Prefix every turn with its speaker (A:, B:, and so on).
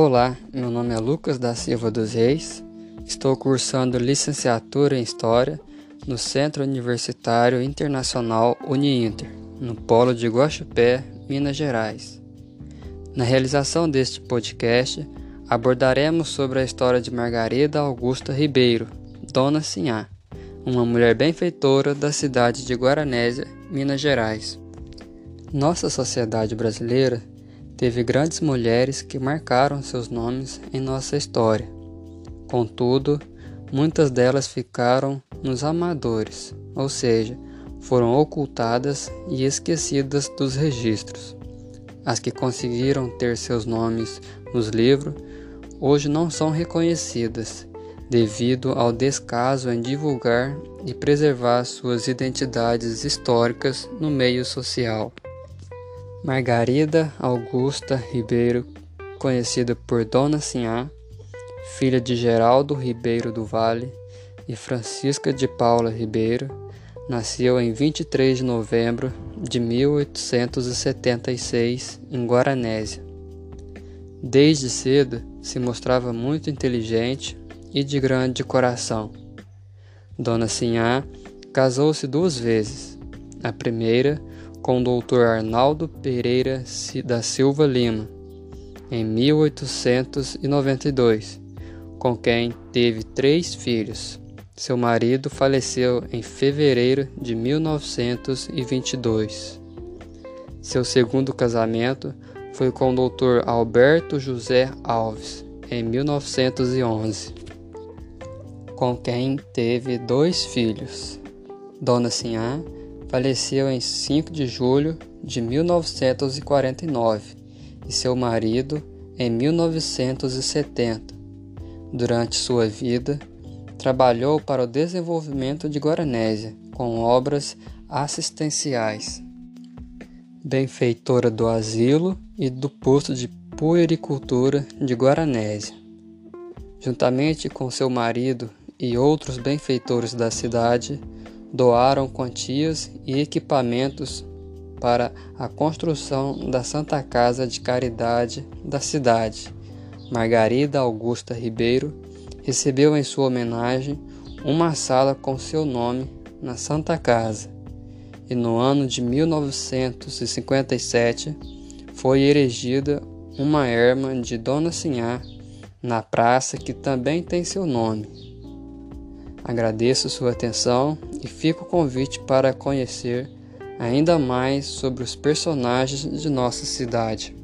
A: Olá, meu nome é Lucas da Silva dos Reis. Estou cursando licenciatura em História no Centro Universitário Internacional Uniinter, no Polo de Guaxupé, Minas Gerais. Na realização deste podcast, abordaremos sobre a história de Margarida Augusta Ribeiro, Dona Sinhá, uma mulher benfeitora da cidade de Guaranésia, Minas Gerais. Nossa sociedade brasileira teve grandes mulheres que marcaram seus nomes em nossa história. Contudo, muitas delas ficaram nos amadores, ou seja, foram ocultadas e esquecidas dos registros. As que conseguiram ter seus nomes nos livros hoje não são reconhecidas, devido ao descaso em divulgar e preservar suas identidades históricas no meio social. Margarida Augusta Ribeiro, conhecida por Dona Sinhá, filha de Geraldo Ribeiro do Vale e Francisca de Paula Ribeiro, nasceu em 23 de novembro de 1876 em Guaranésia. Desde cedo se mostrava muito inteligente e de grande coração. Dona Sinhá casou-se duas vezes. A primeira com o Dr. Arnaldo Pereira da Silva Lima, em 1892, com quem teve três filhos. Seu marido faleceu em fevereiro de 1922. Seu segundo casamento foi com o Dr. Alberto José Alves, em 1911, com quem teve dois filhos, Dona Sinhá faleceu em 5 de julho de 1949 e seu marido em 1970. Durante sua vida, trabalhou para o desenvolvimento de Guaranésia com obras assistenciais. Benfeitora do asilo e do posto de puericultura de Guaranésia. Juntamente com seu marido e outros benfeitores da cidade, doaram quantias e equipamentos para a construção da Santa Casa de Caridade da cidade. Margarida Augusta Ribeiro recebeu em sua homenagem uma sala com seu nome na Santa Casa. E no ano de 1957 foi erigida uma erma de Dona Sinhá na praça que também tem seu nome. Agradeço sua atenção e fico o convite para conhecer ainda mais sobre os personagens de nossa cidade.